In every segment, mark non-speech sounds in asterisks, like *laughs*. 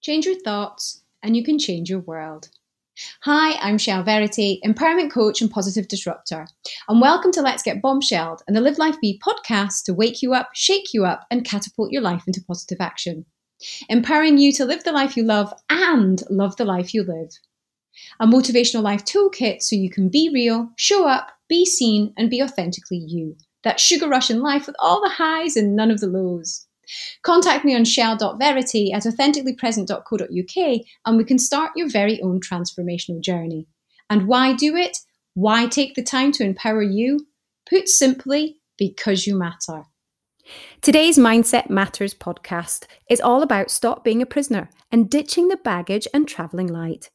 Change your thoughts, and you can change your world. Hi, I'm Shell Verity, empowerment coach and positive disruptor, and welcome to Let's Get Bombshelled and the Live Life Be podcast to wake you up, shake you up, and catapult your life into positive action. Empowering you to live the life you love and love the life you live. A motivational life toolkit so you can be real, show up, be seen, and be authentically you. That sugar rush in life with all the highs and none of the lows. Contact me on shell.verity at authenticallypresent.co.uk and we can start your very own transformational journey. And why do it? Why take the time to empower you? Put simply, because you matter. Today's Mindset Matters podcast is all about stop being a prisoner and ditching the baggage and travelling light.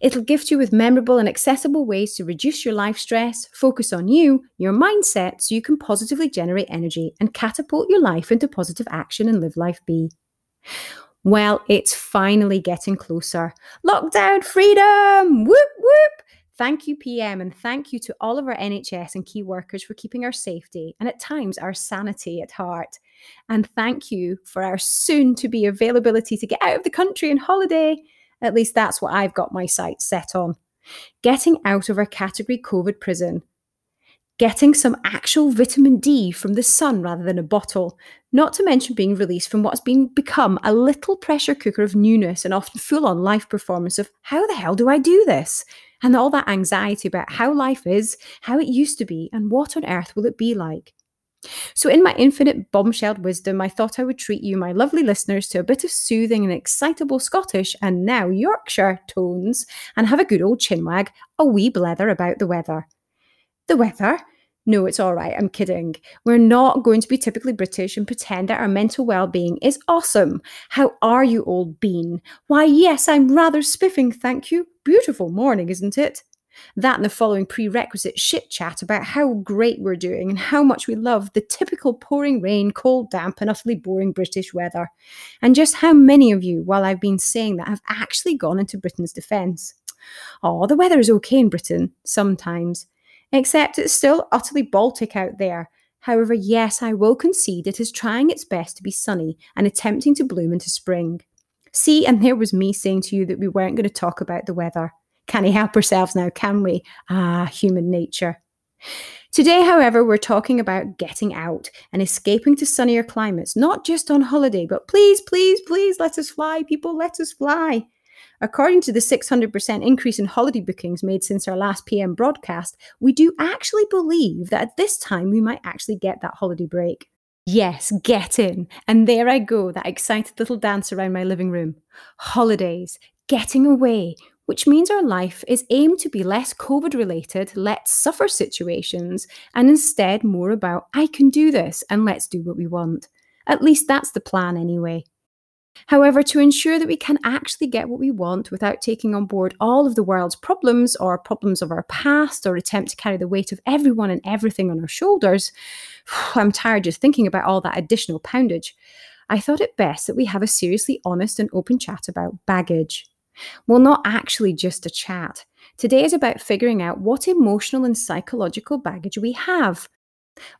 It'll gift you with memorable and accessible ways to reduce your life stress, focus on you, your mindset, so you can positively generate energy and catapult your life into positive action and live life be. Well, it's finally getting closer. Lockdown freedom! Whoop, whoop! Thank you, PM, and thank you to all of our NHS and key workers for keeping our safety and at times our sanity at heart. And thank you for our soon to be availability to get out of the country and holiday. At least that's what I've got my sights set on. Getting out of our category COVID prison. Getting some actual vitamin D from the sun rather than a bottle, not to mention being released from what's been become a little pressure cooker of newness and often full on life performance of how the hell do I do this? And all that anxiety about how life is, how it used to be, and what on earth will it be like. So, in my infinite bombshelled wisdom, I thought I would treat you, my lovely listeners, to a bit of soothing and excitable Scottish and now Yorkshire tones and have a good old chinwag, a wee blether about the weather. The weather? No, it's all right, I'm kidding. We're not going to be typically British and pretend that our mental well being is awesome. How are you, old bean? Why, yes, I'm rather spiffing, thank you. Beautiful morning, isn't it? That and the following prerequisite shit chat about how great we're doing and how much we love the typical pouring rain, cold, damp, and utterly boring British weather. And just how many of you, while I've been saying that, have actually gone into Britain's defence. Oh, the weather is okay in Britain, sometimes. Except it's still utterly Baltic out there. However, yes, I will concede it is trying its best to be sunny and attempting to bloom into spring. See, and there was me saying to you that we weren't going to talk about the weather. Can he help ourselves now, can we? Ah, human nature. Today, however, we're talking about getting out and escaping to sunnier climates, not just on holiday, but please, please, please let us fly, people, let us fly. According to the 600% increase in holiday bookings made since our last PM broadcast, we do actually believe that at this time we might actually get that holiday break. Yes, get in. And there I go, that excited little dance around my living room. Holidays, getting away, which means our life is aimed to be less COVID related, let's suffer situations, and instead more about, I can do this and let's do what we want. At least that's the plan anyway. However, to ensure that we can actually get what we want without taking on board all of the world's problems or problems of our past or attempt to carry the weight of everyone and everything on our shoulders, *sighs* I'm tired just thinking about all that additional poundage. I thought it best that we have a seriously honest and open chat about baggage. Well, not actually just a chat. Today is about figuring out what emotional and psychological baggage we have.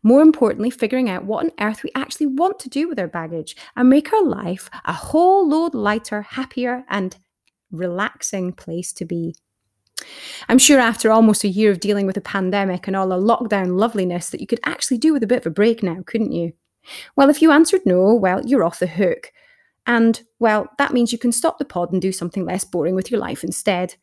More importantly, figuring out what on earth we actually want to do with our baggage and make our life a whole load lighter, happier, and relaxing place to be. I'm sure after almost a year of dealing with a pandemic and all the lockdown loveliness that you could actually do with a bit of a break now, couldn't you? Well, if you answered no, well, you're off the hook. And, well, that means you can stop the pod and do something less boring with your life instead.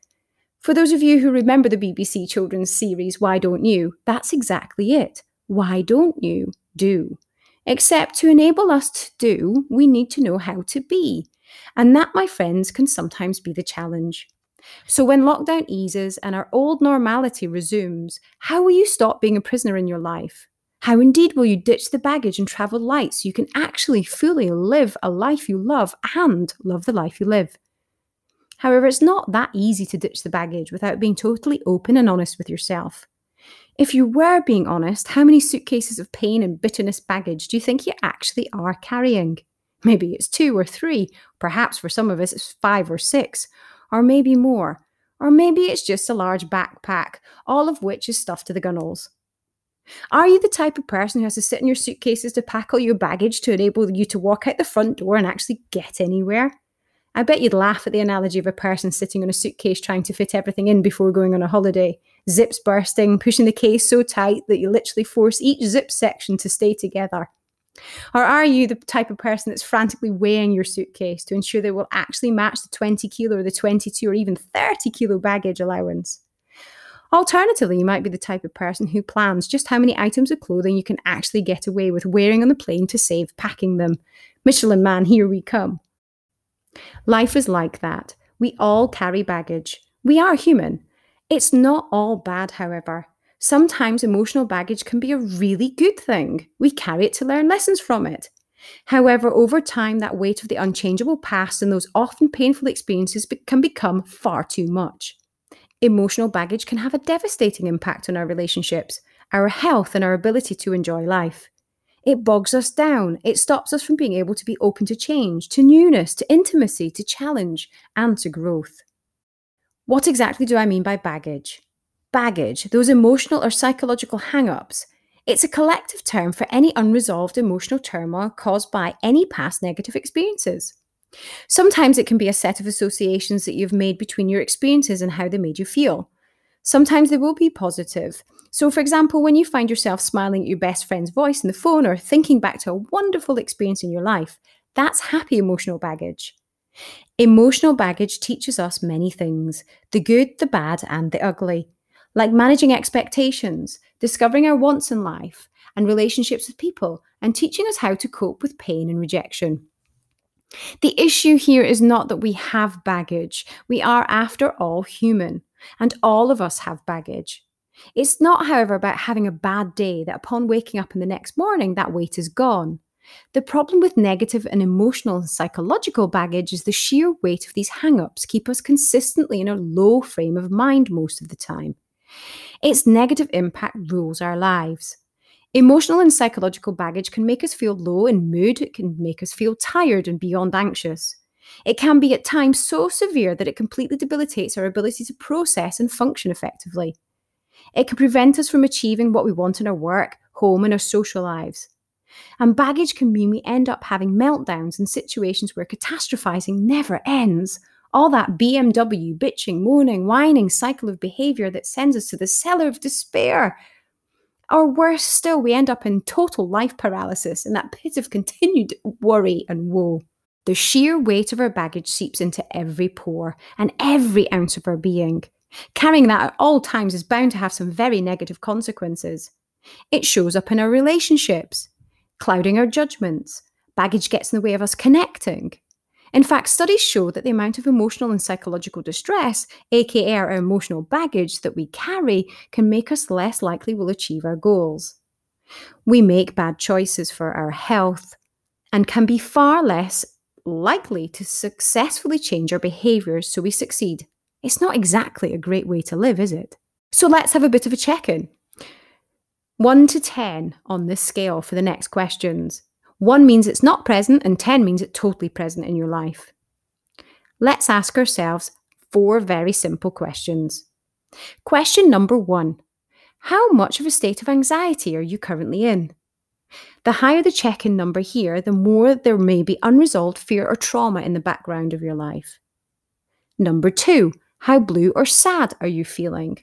For those of you who remember the BBC children's series, Why Don't You? That's exactly it. Why don't you do? Except to enable us to do, we need to know how to be. And that, my friends, can sometimes be the challenge. So, when lockdown eases and our old normality resumes, how will you stop being a prisoner in your life? How indeed will you ditch the baggage and travel light so you can actually fully live a life you love and love the life you live? However, it's not that easy to ditch the baggage without being totally open and honest with yourself. If you were being honest, how many suitcases of pain and bitterness baggage do you think you actually are carrying? Maybe it's two or three, perhaps for some of us it's five or six, or maybe more. Or maybe it's just a large backpack, all of which is stuffed to the gunnels. Are you the type of person who has to sit in your suitcases to pack all your baggage to enable you to walk out the front door and actually get anywhere? I bet you'd laugh at the analogy of a person sitting on a suitcase trying to fit everything in before going on a holiday. Zips bursting, pushing the case so tight that you literally force each zip section to stay together. Or are you the type of person that's frantically weighing your suitcase to ensure it will actually match the 20 kilo or the 22 or even 30 kilo baggage allowance? Alternatively, you might be the type of person who plans just how many items of clothing you can actually get away with wearing on the plane to save packing them. Michelin man, here we come. Life is like that. We all carry baggage. We are human. It's not all bad, however. Sometimes emotional baggage can be a really good thing. We carry it to learn lessons from it. However, over time, that weight of the unchangeable past and those often painful experiences can become far too much. Emotional baggage can have a devastating impact on our relationships, our health, and our ability to enjoy life. It bogs us down. It stops us from being able to be open to change, to newness, to intimacy, to challenge, and to growth. What exactly do I mean by baggage? baggage, those emotional or psychological hang ups. It's a collective term for any unresolved emotional turmoil caused by any past negative experiences. Sometimes it can be a set of associations that you've made between your experiences and how they made you feel. Sometimes they will be positive. So, for example, when you find yourself smiling at your best friend's voice in the phone or thinking back to a wonderful experience in your life, that's happy emotional baggage. Emotional baggage teaches us many things the good, the bad, and the ugly like managing expectations, discovering our wants in life, and relationships with people, and teaching us how to cope with pain and rejection. The issue here is not that we have baggage. We are, after all, human, and all of us have baggage. It's not, however, about having a bad day that upon waking up in the next morning, that weight is gone. The problem with negative and emotional and psychological baggage is the sheer weight of these hang ups keep us consistently in a low frame of mind most of the time. Its negative impact rules our lives. Emotional and psychological baggage can make us feel low in mood, it can make us feel tired and beyond anxious. It can be at times so severe that it completely debilitates our ability to process and function effectively. It can prevent us from achieving what we want in our work, home, and our social lives. And baggage can mean we end up having meltdowns in situations where catastrophizing never ends, all that BMW bitching, moaning, whining cycle of behavior that sends us to the cellar of despair. Or worse still, we end up in total life paralysis in that pit of continued worry and woe. The sheer weight of our baggage seeps into every pore and every ounce of our being. Carrying that at all times is bound to have some very negative consequences. It shows up in our relationships, clouding our judgments. Baggage gets in the way of us connecting. In fact, studies show that the amount of emotional and psychological distress, aka our emotional baggage that we carry, can make us less likely we'll achieve our goals. We make bad choices for our health and can be far less likely to successfully change our behaviours so we succeed. It's not exactly a great way to live, is it? So let's have a bit of a check in. 1 to 10 on this scale for the next questions. One means it's not present, and 10 means it's totally present in your life. Let's ask ourselves four very simple questions. Question number one How much of a state of anxiety are you currently in? The higher the check in number here, the more there may be unresolved fear or trauma in the background of your life. Number two, how blue or sad are you feeling?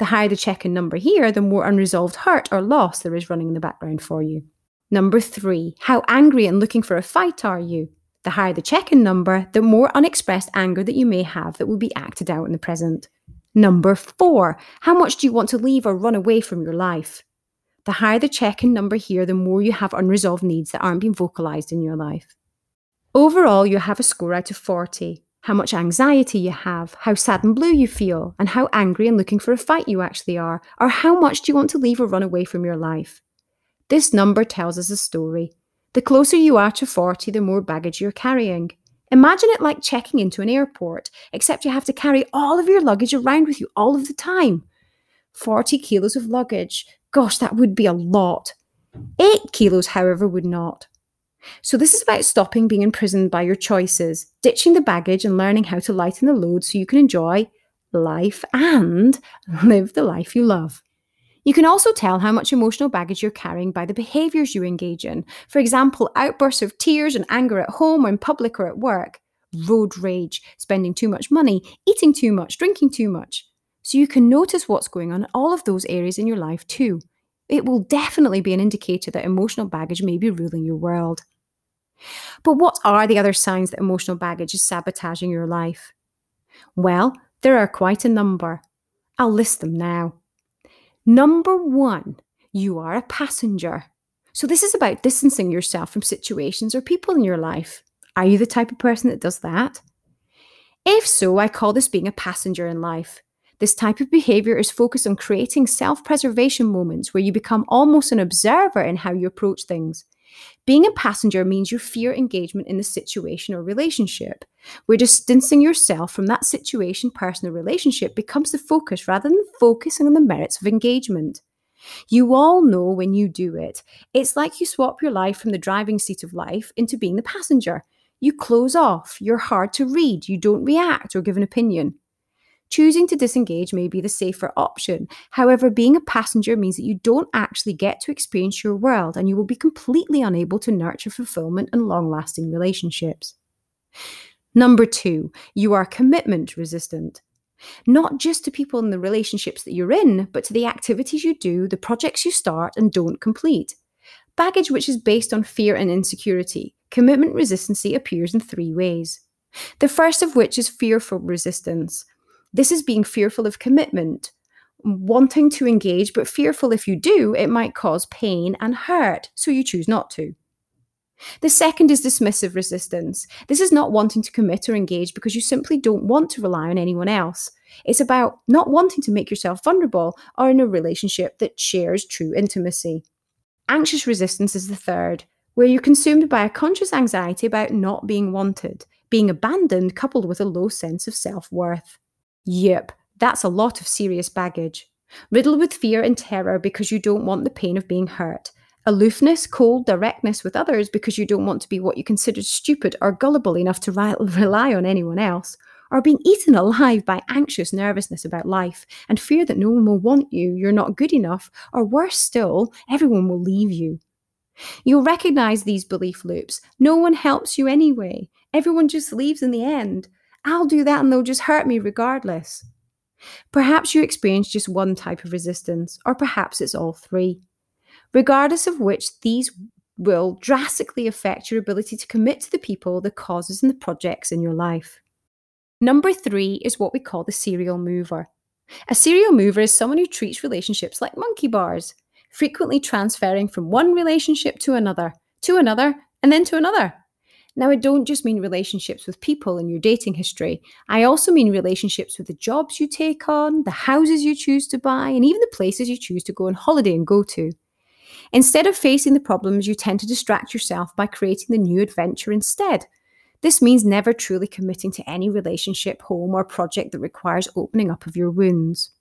The higher the check in number here, the more unresolved hurt or loss there is running in the background for you. Number three, how angry and looking for a fight are you? The higher the check in number, the more unexpressed anger that you may have that will be acted out in the present. Number four, how much do you want to leave or run away from your life? The higher the check in number here, the more you have unresolved needs that aren't being vocalized in your life. Overall, you have a score out of 40. How much anxiety you have, how sad and blue you feel, and how angry and looking for a fight you actually are, or how much do you want to leave or run away from your life? This number tells us a story. The closer you are to 40, the more baggage you're carrying. Imagine it like checking into an airport, except you have to carry all of your luggage around with you all of the time. 40 kilos of luggage. Gosh, that would be a lot. 8 kilos, however, would not. So, this is about stopping being imprisoned by your choices, ditching the baggage, and learning how to lighten the load so you can enjoy life and *laughs* live the life you love. You can also tell how much emotional baggage you're carrying by the behaviours you engage in. For example, outbursts of tears and anger at home or in public or at work, road rage, spending too much money, eating too much, drinking too much. So you can notice what's going on in all of those areas in your life too. It will definitely be an indicator that emotional baggage may be ruling your world. But what are the other signs that emotional baggage is sabotaging your life? Well, there are quite a number. I'll list them now. Number one, you are a passenger. So, this is about distancing yourself from situations or people in your life. Are you the type of person that does that? If so, I call this being a passenger in life. This type of behavior is focused on creating self preservation moments where you become almost an observer in how you approach things. Being a passenger means you fear engagement in the situation or relationship, where distancing yourself from that situation, person, or relationship becomes the focus rather than focusing on the merits of engagement. You all know when you do it. It's like you swap your life from the driving seat of life into being the passenger. You close off, you're hard to read, you don't react or give an opinion. Choosing to disengage may be the safer option. However, being a passenger means that you don't actually get to experience your world and you will be completely unable to nurture fulfillment and long lasting relationships. Number two, you are commitment resistant. Not just to people in the relationships that you're in, but to the activities you do, the projects you start and don't complete. Baggage which is based on fear and insecurity. Commitment resistancy appears in three ways. The first of which is fearful resistance. This is being fearful of commitment, wanting to engage, but fearful if you do, it might cause pain and hurt, so you choose not to. The second is dismissive resistance. This is not wanting to commit or engage because you simply don't want to rely on anyone else. It's about not wanting to make yourself vulnerable or in a relationship that shares true intimacy. Anxious resistance is the third, where you're consumed by a conscious anxiety about not being wanted, being abandoned, coupled with a low sense of self worth. Yep, that's a lot of serious baggage. Riddled with fear and terror because you don't want the pain of being hurt. Aloofness, cold directness with others because you don't want to be what you consider stupid or gullible enough to ri- *laughs* rely on anyone else. Or being eaten alive by anxious nervousness about life and fear that no one will want you, you're not good enough, or worse still, everyone will leave you. You'll recognize these belief loops. No one helps you anyway. Everyone just leaves in the end. I'll do that and they'll just hurt me regardless. Perhaps you experience just one type of resistance, or perhaps it's all three. Regardless of which, these will drastically affect your ability to commit to the people, the causes, and the projects in your life. Number three is what we call the serial mover. A serial mover is someone who treats relationships like monkey bars, frequently transferring from one relationship to another, to another, and then to another. Now, I don't just mean relationships with people in your dating history. I also mean relationships with the jobs you take on, the houses you choose to buy, and even the places you choose to go on holiday and go to. Instead of facing the problems, you tend to distract yourself by creating the new adventure instead. This means never truly committing to any relationship, home, or project that requires opening up of your wounds.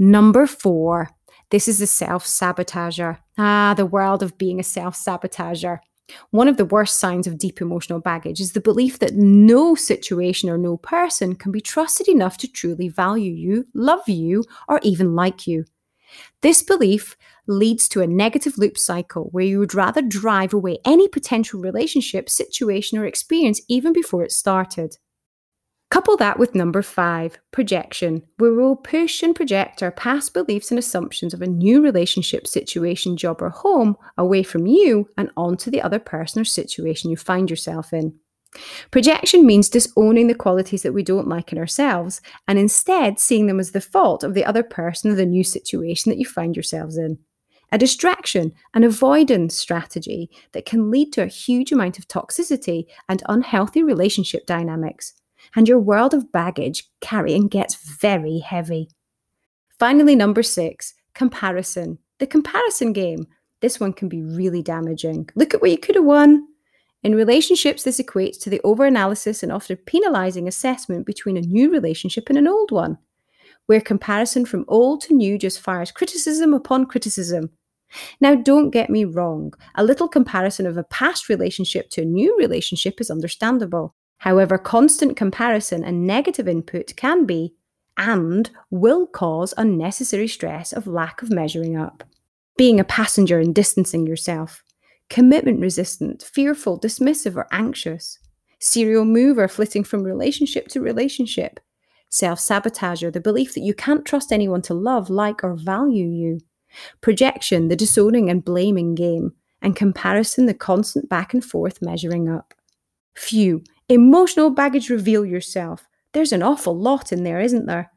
Number four, this is the self sabotager. Ah, the world of being a self sabotager. One of the worst signs of deep emotional baggage is the belief that no situation or no person can be trusted enough to truly value you, love you, or even like you. This belief leads to a negative loop cycle where you would rather drive away any potential relationship, situation, or experience even before it started. Couple that with number five, projection, where we'll push and project our past beliefs and assumptions of a new relationship, situation, job, or home away from you and onto the other person or situation you find yourself in. Projection means disowning the qualities that we don't like in ourselves and instead seeing them as the fault of the other person or the new situation that you find yourselves in. A distraction, an avoidance strategy that can lead to a huge amount of toxicity and unhealthy relationship dynamics and your world of baggage carrying gets very heavy. Finally, number six, comparison. The comparison game. This one can be really damaging. Look at what you could have won. In relationships, this equates to the overanalysis and often penalizing assessment between a new relationship and an old one, where comparison from old to new just fires criticism upon criticism. Now, don't get me wrong, a little comparison of a past relationship to a new relationship is understandable. However, constant comparison and negative input can be and will cause unnecessary stress of lack of measuring up. Being a passenger and distancing yourself, commitment resistant, fearful, dismissive, or anxious. serial mover flitting from relationship to relationship, self sabotager, the belief that you can't trust anyone to love, like, or value you, projection, the disowning and blaming game, and comparison, the constant back and forth measuring up. Phew, emotional baggage reveal yourself. There's an awful lot in there, isn't there?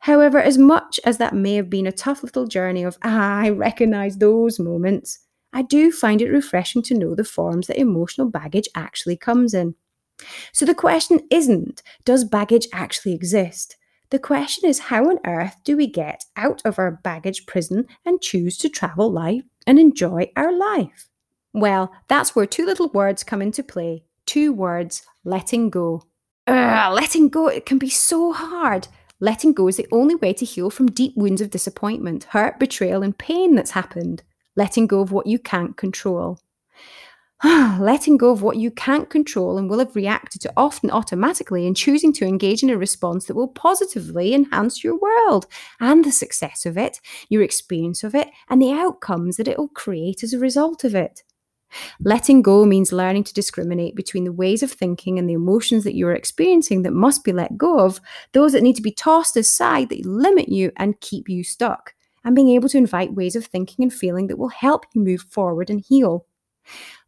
However, as much as that may have been a tough little journey of, ah, I recognise those moments, I do find it refreshing to know the forms that emotional baggage actually comes in. So the question isn't, does baggage actually exist? The question is, how on earth do we get out of our baggage prison and choose to travel life and enjoy our life? Well, that's where two little words come into play. Two words letting go. Ugh, letting go, it can be so hard. Letting go is the only way to heal from deep wounds of disappointment, hurt, betrayal, and pain that's happened. Letting go of what you can't control. *sighs* letting go of what you can't control and will have reacted to often automatically and choosing to engage in a response that will positively enhance your world and the success of it, your experience of it, and the outcomes that it will create as a result of it. Letting go means learning to discriminate between the ways of thinking and the emotions that you are experiencing that must be let go of, those that need to be tossed aside that limit you and keep you stuck, and being able to invite ways of thinking and feeling that will help you move forward and heal.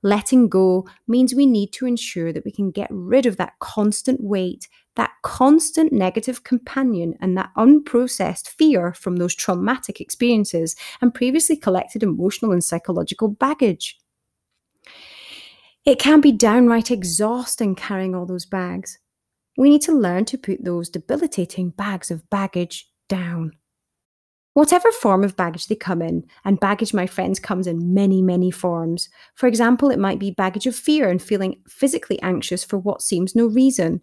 Letting go means we need to ensure that we can get rid of that constant weight, that constant negative companion, and that unprocessed fear from those traumatic experiences and previously collected emotional and psychological baggage. It can be downright exhausting carrying all those bags. We need to learn to put those debilitating bags of baggage down. Whatever form of baggage they come in, and baggage, my friends, comes in many, many forms. For example, it might be baggage of fear and feeling physically anxious for what seems no reason,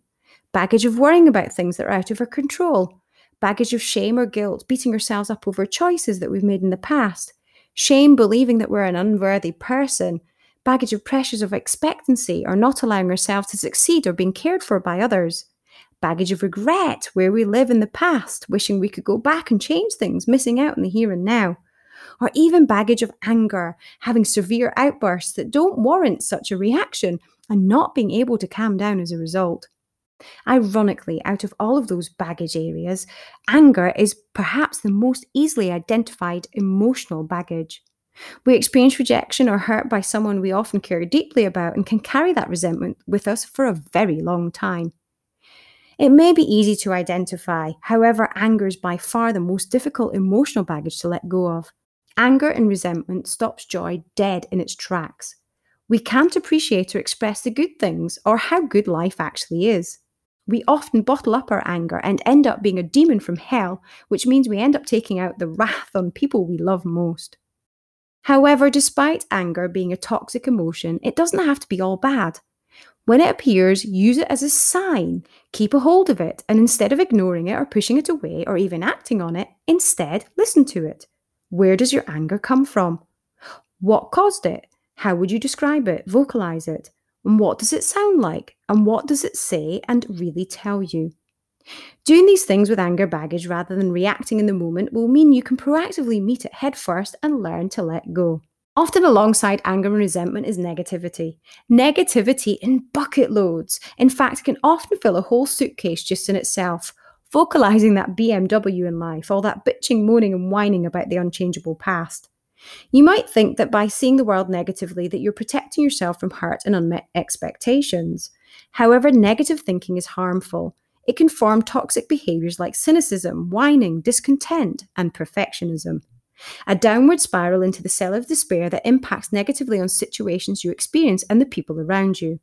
baggage of worrying about things that are out of our control, baggage of shame or guilt, beating ourselves up over choices that we've made in the past, shame believing that we're an unworthy person, baggage of pressures of expectancy or not allowing ourselves to succeed or being cared for by others, baggage of regret where we live in the past, wishing we could go back and change things, missing out in the here and now, or even baggage of anger, having severe outbursts that don't warrant such a reaction and not being able to calm down as a result. Ironically, out of all of those baggage areas, anger is perhaps the most easily identified emotional baggage. We experience rejection or hurt by someone we often care deeply about and can carry that resentment with us for a very long time. It may be easy to identify, however, anger is by far the most difficult emotional baggage to let go of. Anger and resentment stops joy dead in its tracks. We can't appreciate or express the good things or how good life actually is. We often bottle up our anger and end up being a demon from hell, which means we end up taking out the wrath on people we love most. However, despite anger being a toxic emotion, it doesn't have to be all bad. When it appears, use it as a sign, keep a hold of it, and instead of ignoring it or pushing it away or even acting on it, instead listen to it. Where does your anger come from? What caused it? How would you describe it? Vocalize it. And what does it sound like? And what does it say and really tell you? Doing these things with anger baggage rather than reacting in the moment will mean you can proactively meet it head first and learn to let go. Often alongside anger and resentment is negativity. Negativity in bucket loads. In fact, can often fill a whole suitcase just in itself, vocalizing that BMW in life, all that bitching, moaning, and whining about the unchangeable past. You might think that by seeing the world negatively that you're protecting yourself from hurt and unmet expectations. However, negative thinking is harmful it can form toxic behaviors like cynicism, whining, discontent, and perfectionism. A downward spiral into the cell of despair that impacts negatively on situations you experience and the people around you.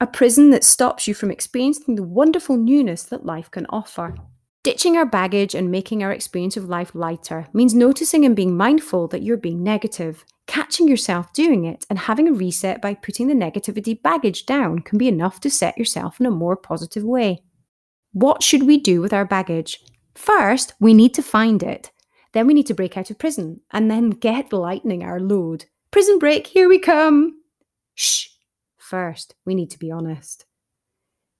A prison that stops you from experiencing the wonderful newness that life can offer. Ditching our baggage and making our experience of life lighter means noticing and being mindful that you're being negative. Catching yourself doing it and having a reset by putting the negativity baggage down can be enough to set yourself in a more positive way. What should we do with our baggage? First, we need to find it. Then we need to break out of prison and then get lightening our load. Prison break, here we come. Shh. First, we need to be honest.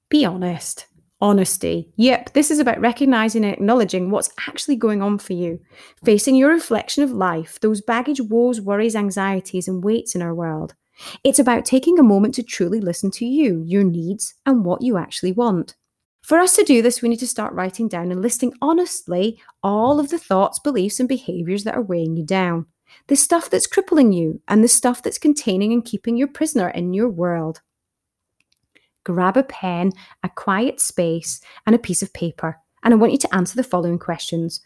Be honest. Honesty. Yep, this is about recognizing and acknowledging what's actually going on for you, facing your reflection of life, those baggage, woes, worries, anxieties, and weights in our world. It's about taking a moment to truly listen to you, your needs, and what you actually want. For us to do this, we need to start writing down and listing honestly all of the thoughts, beliefs, and behaviors that are weighing you down. The stuff that's crippling you and the stuff that's containing and keeping you prisoner in your world. Grab a pen, a quiet space, and a piece of paper, and I want you to answer the following questions.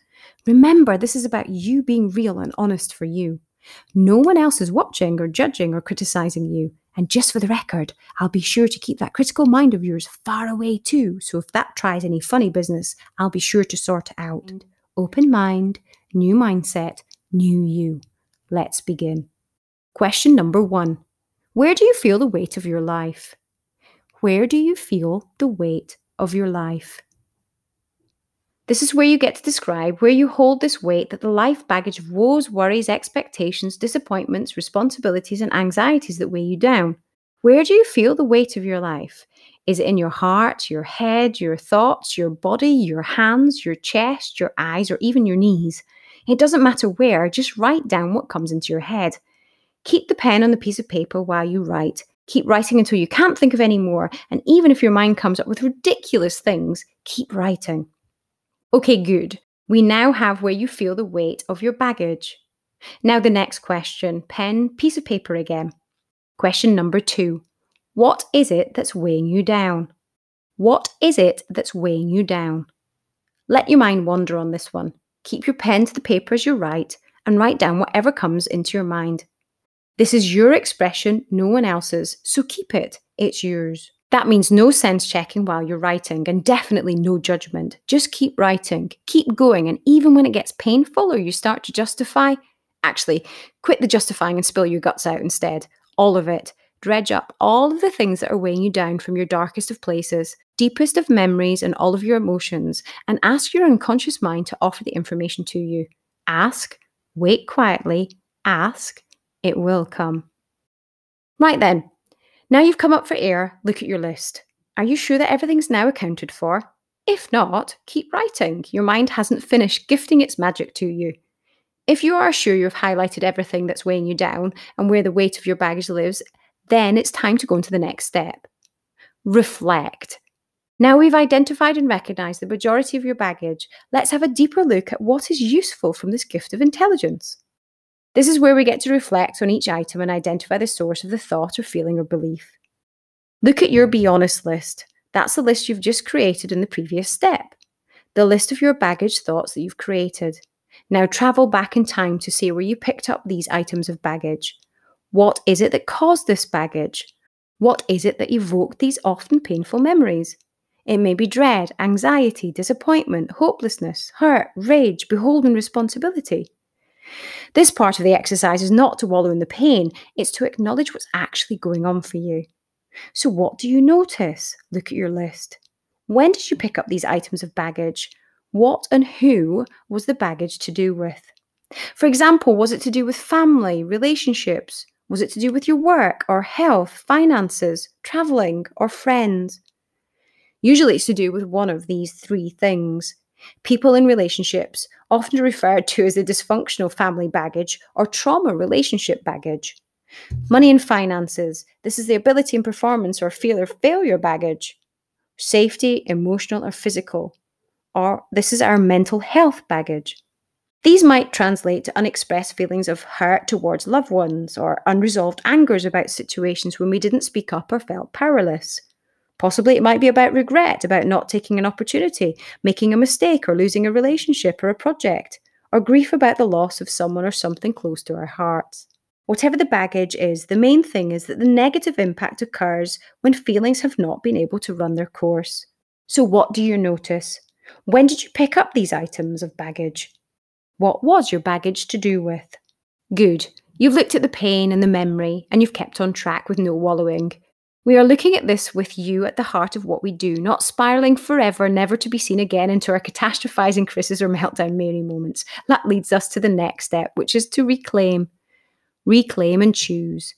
Remember, this is about you being real and honest for you. No one else is watching or judging or criticizing you. And just for the record, I'll be sure to keep that critical mind of yours far away too. So if that tries any funny business, I'll be sure to sort it out. Mm. Open mind, new mindset, new you. Let's begin. Question number one Where do you feel the weight of your life? Where do you feel the weight of your life? This is where you get to describe where you hold this weight that the life baggage of woes, worries, expectations, disappointments, responsibilities, and anxieties that weigh you down. Where do you feel the weight of your life? Is it in your heart, your head, your thoughts, your body, your hands, your chest, your eyes, or even your knees? It doesn't matter where, just write down what comes into your head. Keep the pen on the piece of paper while you write. Keep writing until you can't think of any more, and even if your mind comes up with ridiculous things, keep writing. Okay, good. We now have where you feel the weight of your baggage. Now, the next question pen, piece of paper again. Question number two What is it that's weighing you down? What is it that's weighing you down? Let your mind wander on this one. Keep your pen to the paper as you write and write down whatever comes into your mind. This is your expression, no one else's, so keep it. It's yours. That means no sense checking while you're writing and definitely no judgment. Just keep writing, keep going, and even when it gets painful or you start to justify, actually, quit the justifying and spill your guts out instead. All of it. Dredge up all of the things that are weighing you down from your darkest of places, deepest of memories, and all of your emotions, and ask your unconscious mind to offer the information to you. Ask, wait quietly, ask, it will come. Right then, now you've come up for air, look at your list. Are you sure that everything's now accounted for? If not, keep writing. Your mind hasn't finished gifting its magic to you. If you are sure you've highlighted everything that's weighing you down and where the weight of your baggage lives, then it's time to go into the next step. Reflect. Now we've identified and recognized the majority of your baggage, let's have a deeper look at what is useful from this gift of intelligence. This is where we get to reflect on each item and identify the source of the thought or feeling or belief. Look at your Be Honest list. That's the list you've just created in the previous step. The list of your baggage thoughts that you've created. Now travel back in time to see where you picked up these items of baggage. What is it that caused this baggage? What is it that evoked these often painful memories? It may be dread, anxiety, disappointment, hopelessness, hurt, rage, beholden responsibility. This part of the exercise is not to wallow in the pain, it's to acknowledge what's actually going on for you. So, what do you notice? Look at your list. When did you pick up these items of baggage? What and who was the baggage to do with? For example, was it to do with family, relationships? Was it to do with your work or health, finances, travelling, or friends? Usually it's to do with one of these three things People in relationships, often referred to as the dysfunctional family baggage or trauma relationship baggage. Money and finances, this is the ability and performance or fear of failure baggage. Safety, emotional or physical, or this is our mental health baggage. These might translate to unexpressed feelings of hurt towards loved ones or unresolved angers about situations when we didn't speak up or felt powerless. Possibly it might be about regret, about not taking an opportunity, making a mistake, or losing a relationship or a project, or grief about the loss of someone or something close to our hearts. Whatever the baggage is, the main thing is that the negative impact occurs when feelings have not been able to run their course. So, what do you notice? When did you pick up these items of baggage? What was your baggage to do with? Good. You've looked at the pain and the memory, and you've kept on track with no wallowing. We are looking at this with you at the heart of what we do, not spiraling forever, never to be seen again into our catastrophizing Chris's or meltdown Mary moments. That leads us to the next step, which is to reclaim. Reclaim and choose.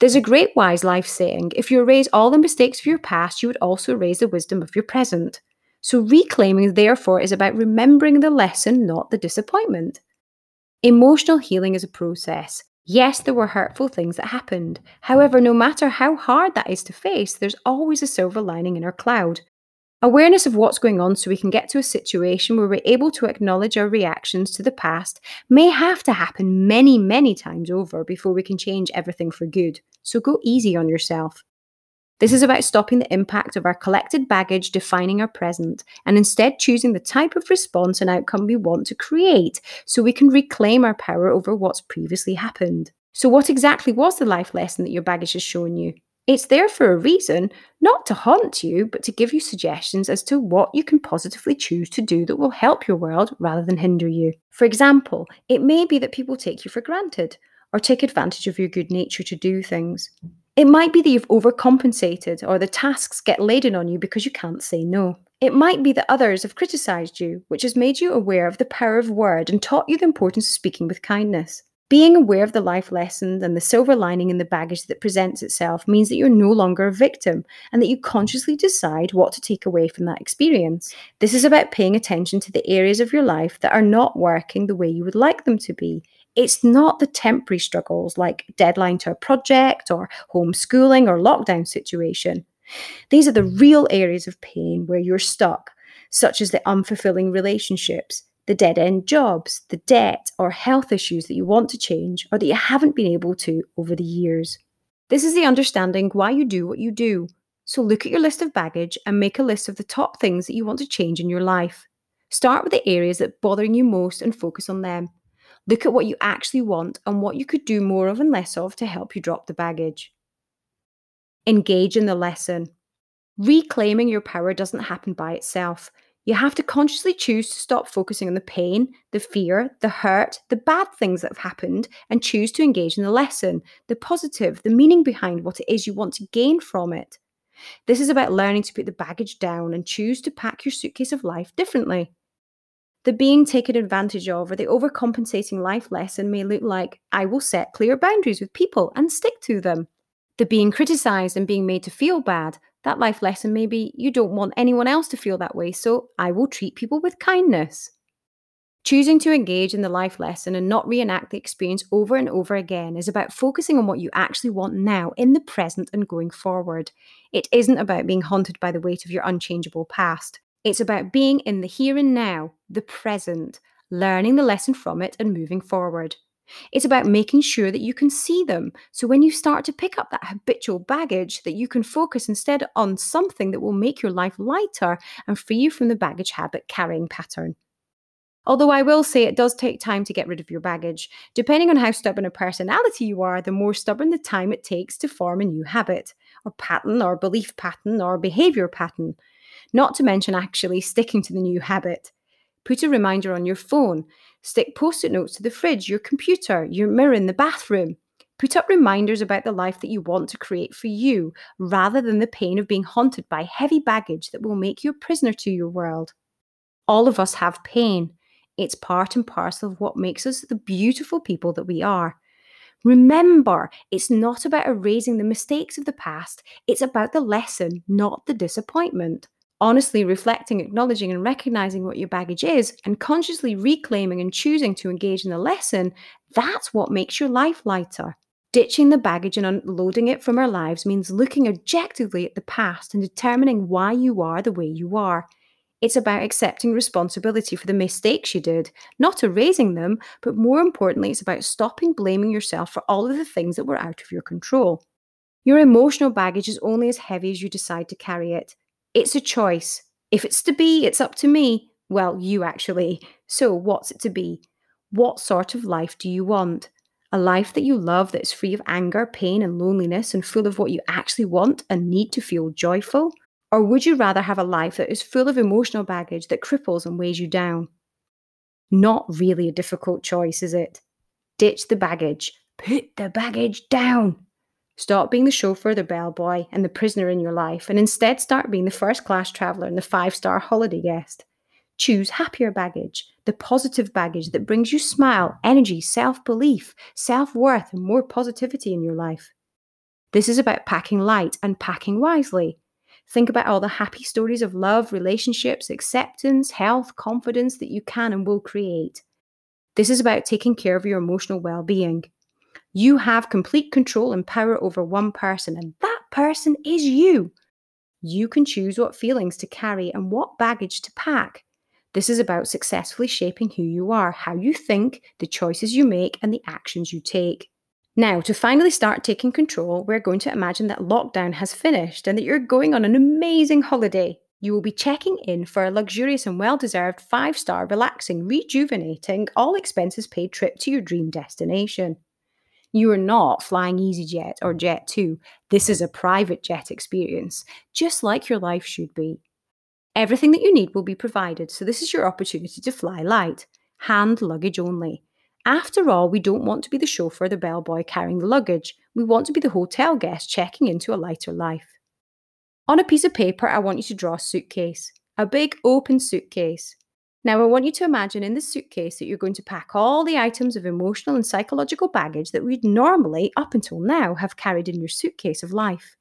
There's a great wise life saying if you erase all the mistakes of your past, you would also erase the wisdom of your present. So, reclaiming, therefore, is about remembering the lesson, not the disappointment. Emotional healing is a process. Yes, there were hurtful things that happened. However, no matter how hard that is to face, there's always a silver lining in our cloud. Awareness of what's going on so we can get to a situation where we're able to acknowledge our reactions to the past may have to happen many, many times over before we can change everything for good. So go easy on yourself. This is about stopping the impact of our collected baggage defining our present and instead choosing the type of response and outcome we want to create so we can reclaim our power over what's previously happened. So, what exactly was the life lesson that your baggage has shown you? It's there for a reason, not to haunt you, but to give you suggestions as to what you can positively choose to do that will help your world rather than hinder you. For example, it may be that people take you for granted or take advantage of your good nature to do things. It might be that you've overcompensated or the tasks get laden on you because you can't say no. It might be that others have criticised you, which has made you aware of the power of word and taught you the importance of speaking with kindness. Being aware of the life lessons and the silver lining in the baggage that presents itself means that you're no longer a victim and that you consciously decide what to take away from that experience. This is about paying attention to the areas of your life that are not working the way you would like them to be. It's not the temporary struggles like deadline to a project or homeschooling or lockdown situation. These are the real areas of pain where you're stuck, such as the unfulfilling relationships, the dead end jobs, the debt, or health issues that you want to change or that you haven't been able to over the years. This is the understanding why you do what you do. So look at your list of baggage and make a list of the top things that you want to change in your life. Start with the areas that bothering you most and focus on them. Look at what you actually want and what you could do more of and less of to help you drop the baggage. Engage in the lesson. Reclaiming your power doesn't happen by itself. You have to consciously choose to stop focusing on the pain, the fear, the hurt, the bad things that have happened, and choose to engage in the lesson, the positive, the meaning behind what it is you want to gain from it. This is about learning to put the baggage down and choose to pack your suitcase of life differently. The being taken advantage of or the overcompensating life lesson may look like I will set clear boundaries with people and stick to them. The being criticized and being made to feel bad that life lesson maybe you don't want anyone else to feel that way, so I will treat people with kindness. Choosing to engage in the life lesson and not reenact the experience over and over again is about focusing on what you actually want now in the present and going forward. It isn't about being haunted by the weight of your unchangeable past. It's about being in the here and now, the present, learning the lesson from it and moving forward. It's about making sure that you can see them. So when you start to pick up that habitual baggage, that you can focus instead on something that will make your life lighter and free you from the baggage habit carrying pattern. Although I will say it does take time to get rid of your baggage. Depending on how stubborn a personality you are, the more stubborn the time it takes to form a new habit, or pattern, or belief pattern, or behavior pattern. Not to mention actually sticking to the new habit. Put a reminder on your phone. Stick post it notes to the fridge, your computer, your mirror in the bathroom. Put up reminders about the life that you want to create for you, rather than the pain of being haunted by heavy baggage that will make you a prisoner to your world. All of us have pain. It's part and parcel of what makes us the beautiful people that we are. Remember, it's not about erasing the mistakes of the past, it's about the lesson, not the disappointment honestly reflecting, acknowledging, and recognizing what your baggage is, and consciously reclaiming and choosing to engage in the lesson, that's what makes your life lighter. Ditching the baggage and unloading it from our lives means looking objectively at the past and determining why you are the way you are. It's about accepting responsibility for the mistakes you did, not erasing them, but more importantly, it's about stopping blaming yourself for all of the things that were out of your control. Your emotional baggage is only as heavy as you decide to carry it. It's a choice. If it's to be, it's up to me. Well, you actually. So, what's it to be? What sort of life do you want? A life that you love that is free of anger, pain, and loneliness and full of what you actually want and need to feel joyful? Or would you rather have a life that is full of emotional baggage that cripples and weighs you down? Not really a difficult choice, is it? Ditch the baggage. Put the baggage down. Stop being the chauffeur, the bellboy, and the prisoner in your life, and instead start being the first class traveller and the five star holiday guest. Choose happier baggage, the positive baggage that brings you smile, energy, self belief, self worth, and more positivity in your life. This is about packing light and packing wisely. Think about all the happy stories of love, relationships, acceptance, health, confidence that you can and will create. This is about taking care of your emotional well being. You have complete control and power over one person, and that person is you. You can choose what feelings to carry and what baggage to pack. This is about successfully shaping who you are, how you think, the choices you make, and the actions you take. Now, to finally start taking control, we're going to imagine that lockdown has finished and that you're going on an amazing holiday. You will be checking in for a luxurious and well deserved five star, relaxing, rejuvenating, all expenses paid trip to your dream destination. You are not flying EasyJet or Jet2. This is a private jet experience, just like your life should be. Everything that you need will be provided, so this is your opportunity to fly light, hand luggage only. After all, we don't want to be the chauffeur, the bellboy carrying the luggage. We want to be the hotel guest checking into a lighter life. On a piece of paper, I want you to draw a suitcase, a big open suitcase. Now, I want you to imagine in the suitcase that you're going to pack all the items of emotional and psychological baggage that we'd normally, up until now, have carried in your suitcase of life.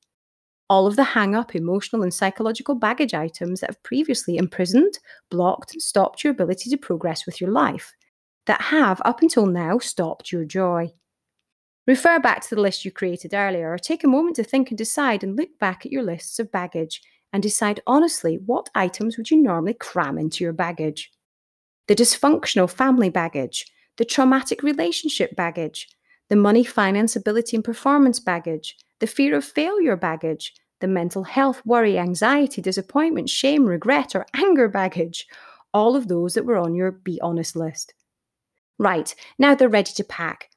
All of the hang up emotional and psychological baggage items that have previously imprisoned, blocked, and stopped your ability to progress with your life, that have, up until now, stopped your joy. Refer back to the list you created earlier, or take a moment to think and decide and look back at your lists of baggage and decide honestly what items would you normally cram into your baggage. The dysfunctional family baggage, the traumatic relationship baggage, the money, finance, ability, and performance baggage, the fear of failure baggage, the mental health, worry, anxiety, disappointment, shame, regret, or anger baggage, all of those that were on your Be Honest list. Right, now they're ready to pack.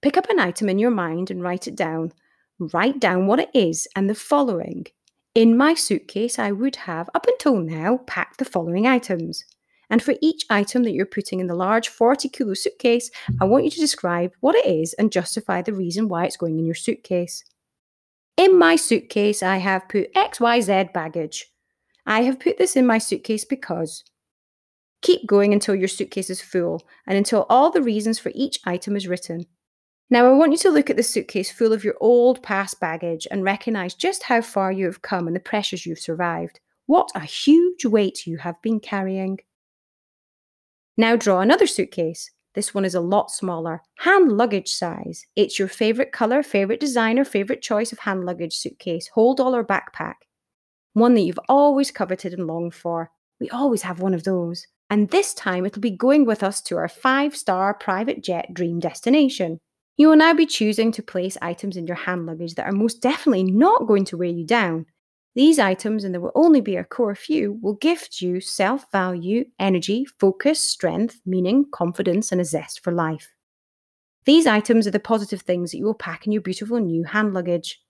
Pick up an item in your mind and write it down. Write down what it is and the following in my suitcase, I would have, up until now, packed the following items. And for each item that you're putting in the large 40 kilo suitcase, I want you to describe what it is and justify the reason why it's going in your suitcase. In my suitcase, I have put XYZ baggage. I have put this in my suitcase because. Keep going until your suitcase is full and until all the reasons for each item is written. Now, I want you to look at the suitcase full of your old past baggage and recognize just how far you have come and the pressures you've survived. What a huge weight you have been carrying. Now, draw another suitcase. This one is a lot smaller, hand luggage size. It's your favourite colour, favourite designer, favourite choice of hand luggage suitcase, hold all or backpack. One that you've always coveted and longed for. We always have one of those. And this time it'll be going with us to our five star private jet dream destination. You will now be choosing to place items in your hand luggage that are most definitely not going to weigh you down. These items, and there will only be a core few, will gift you self value, energy, focus, strength, meaning, confidence, and a zest for life. These items are the positive things that you will pack in your beautiful new hand luggage.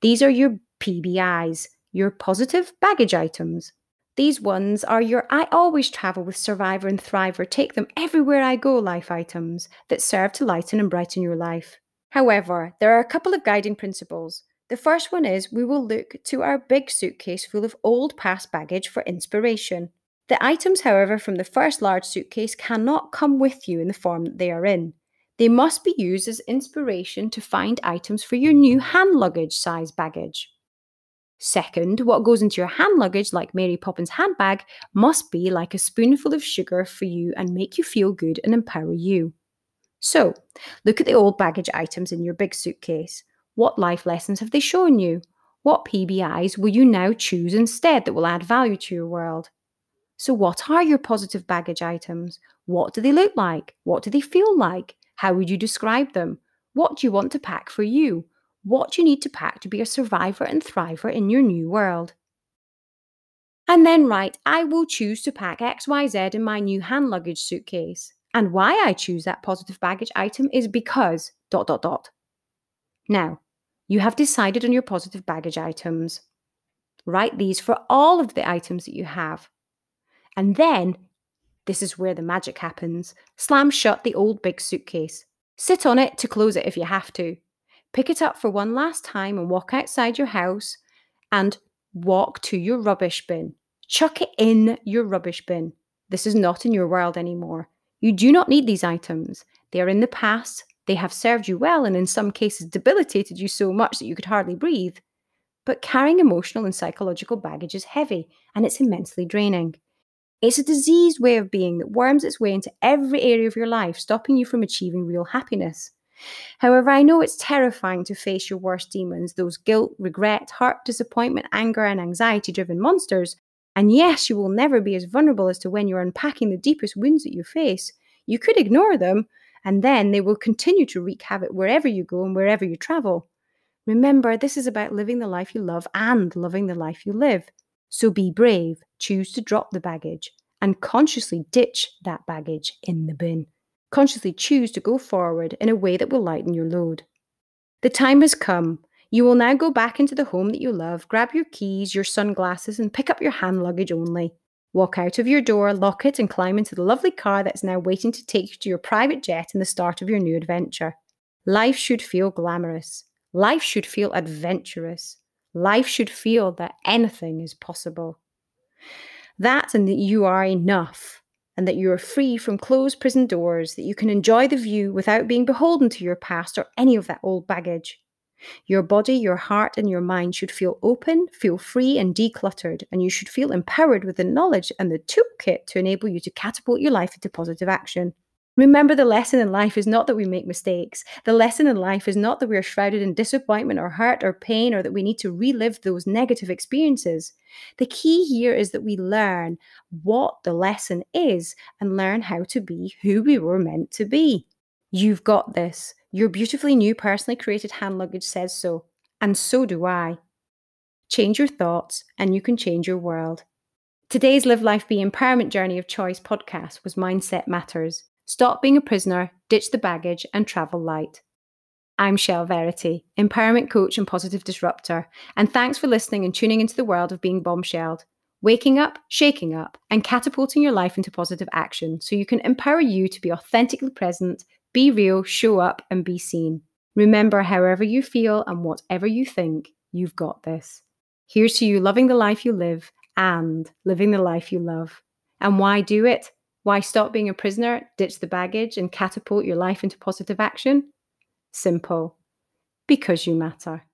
These are your PBIs, your positive baggage items. These ones are your I always travel with Survivor and Thriver, take them everywhere I go life items that serve to lighten and brighten your life. However, there are a couple of guiding principles. The first one is we will look to our big suitcase full of old past baggage for inspiration. The items, however, from the first large suitcase cannot come with you in the form that they are in. They must be used as inspiration to find items for your new hand luggage size baggage. Second, what goes into your hand luggage, like Mary Poppins' handbag, must be like a spoonful of sugar for you and make you feel good and empower you. So, look at the old baggage items in your big suitcase. What life lessons have they shown you? What PBIs will you now choose instead that will add value to your world? So, what are your positive baggage items? What do they look like? What do they feel like? How would you describe them? What do you want to pack for you? what do you need to pack to be a survivor and thriver in your new world. And then write, I will choose to pack XYZ in my new hand luggage suitcase. And why I choose that positive baggage item is because dot dot dot. Now, you have decided on your positive baggage items. Write these for all of the items that you have. And then, this is where the magic happens slam shut the old big suitcase. Sit on it to close it if you have to pick it up for one last time and walk outside your house and walk to your rubbish bin. Chuck it in your rubbish bin. This is not in your world anymore. You do not need these items. They are in the past. They have served you well and, in some cases, debilitated you so much that you could hardly breathe. But carrying emotional and psychological baggage is heavy and it's immensely draining. It's a diseased way of being that worms its way into every area of your life, stopping you from achieving real happiness. However, I know it's terrifying to face your worst demons, those guilt, regret, hurt, disappointment, anger, and anxiety driven monsters. And yes, you will never be as vulnerable as to when you're unpacking the deepest wounds that you face. You could ignore them, and then they will continue to wreak havoc wherever you go and wherever you travel. Remember, this is about living the life you love and loving the life you live. So be brave, choose to drop the baggage, and consciously ditch that baggage in the bin. Consciously choose to go forward in a way that will lighten your load. The time has come. You will now go back into the home that you love, grab your keys, your sunglasses, and pick up your hand luggage only. Walk out of your door, lock it, and climb into the lovely car that is now waiting to take you to your private jet and the start of your new adventure. Life should feel glamorous. Life should feel adventurous. Life should feel that anything is possible. That and that you are enough and that you are free from closed prison doors, that you can enjoy the view without being beholden to your past or any of that old baggage. Your body, your heart, and your mind should feel open, feel free, and decluttered, and you should feel empowered with the knowledge and the toolkit to enable you to catapult your life into positive action. Remember, the lesson in life is not that we make mistakes. The lesson in life is not that we are shrouded in disappointment or hurt or pain or that we need to relive those negative experiences. The key here is that we learn what the lesson is and learn how to be who we were meant to be. You've got this. Your beautifully new personally created hand luggage says so, and so do I. Change your thoughts, and you can change your world. Today's Live Life Be Empowerment Journey of Choice podcast was Mindset Matters. Stop being a prisoner, ditch the baggage, and travel light. I'm Shell Verity, empowerment coach and positive disruptor, and thanks for listening and tuning into the world of being bombshelled, waking up, shaking up, and catapulting your life into positive action so you can empower you to be authentically present, be real, show up, and be seen. Remember, however you feel and whatever you think, you've got this. Here's to you loving the life you live and living the life you love. And why do it? Why stop being a prisoner, ditch the baggage, and catapult your life into positive action? Simple. Because you matter.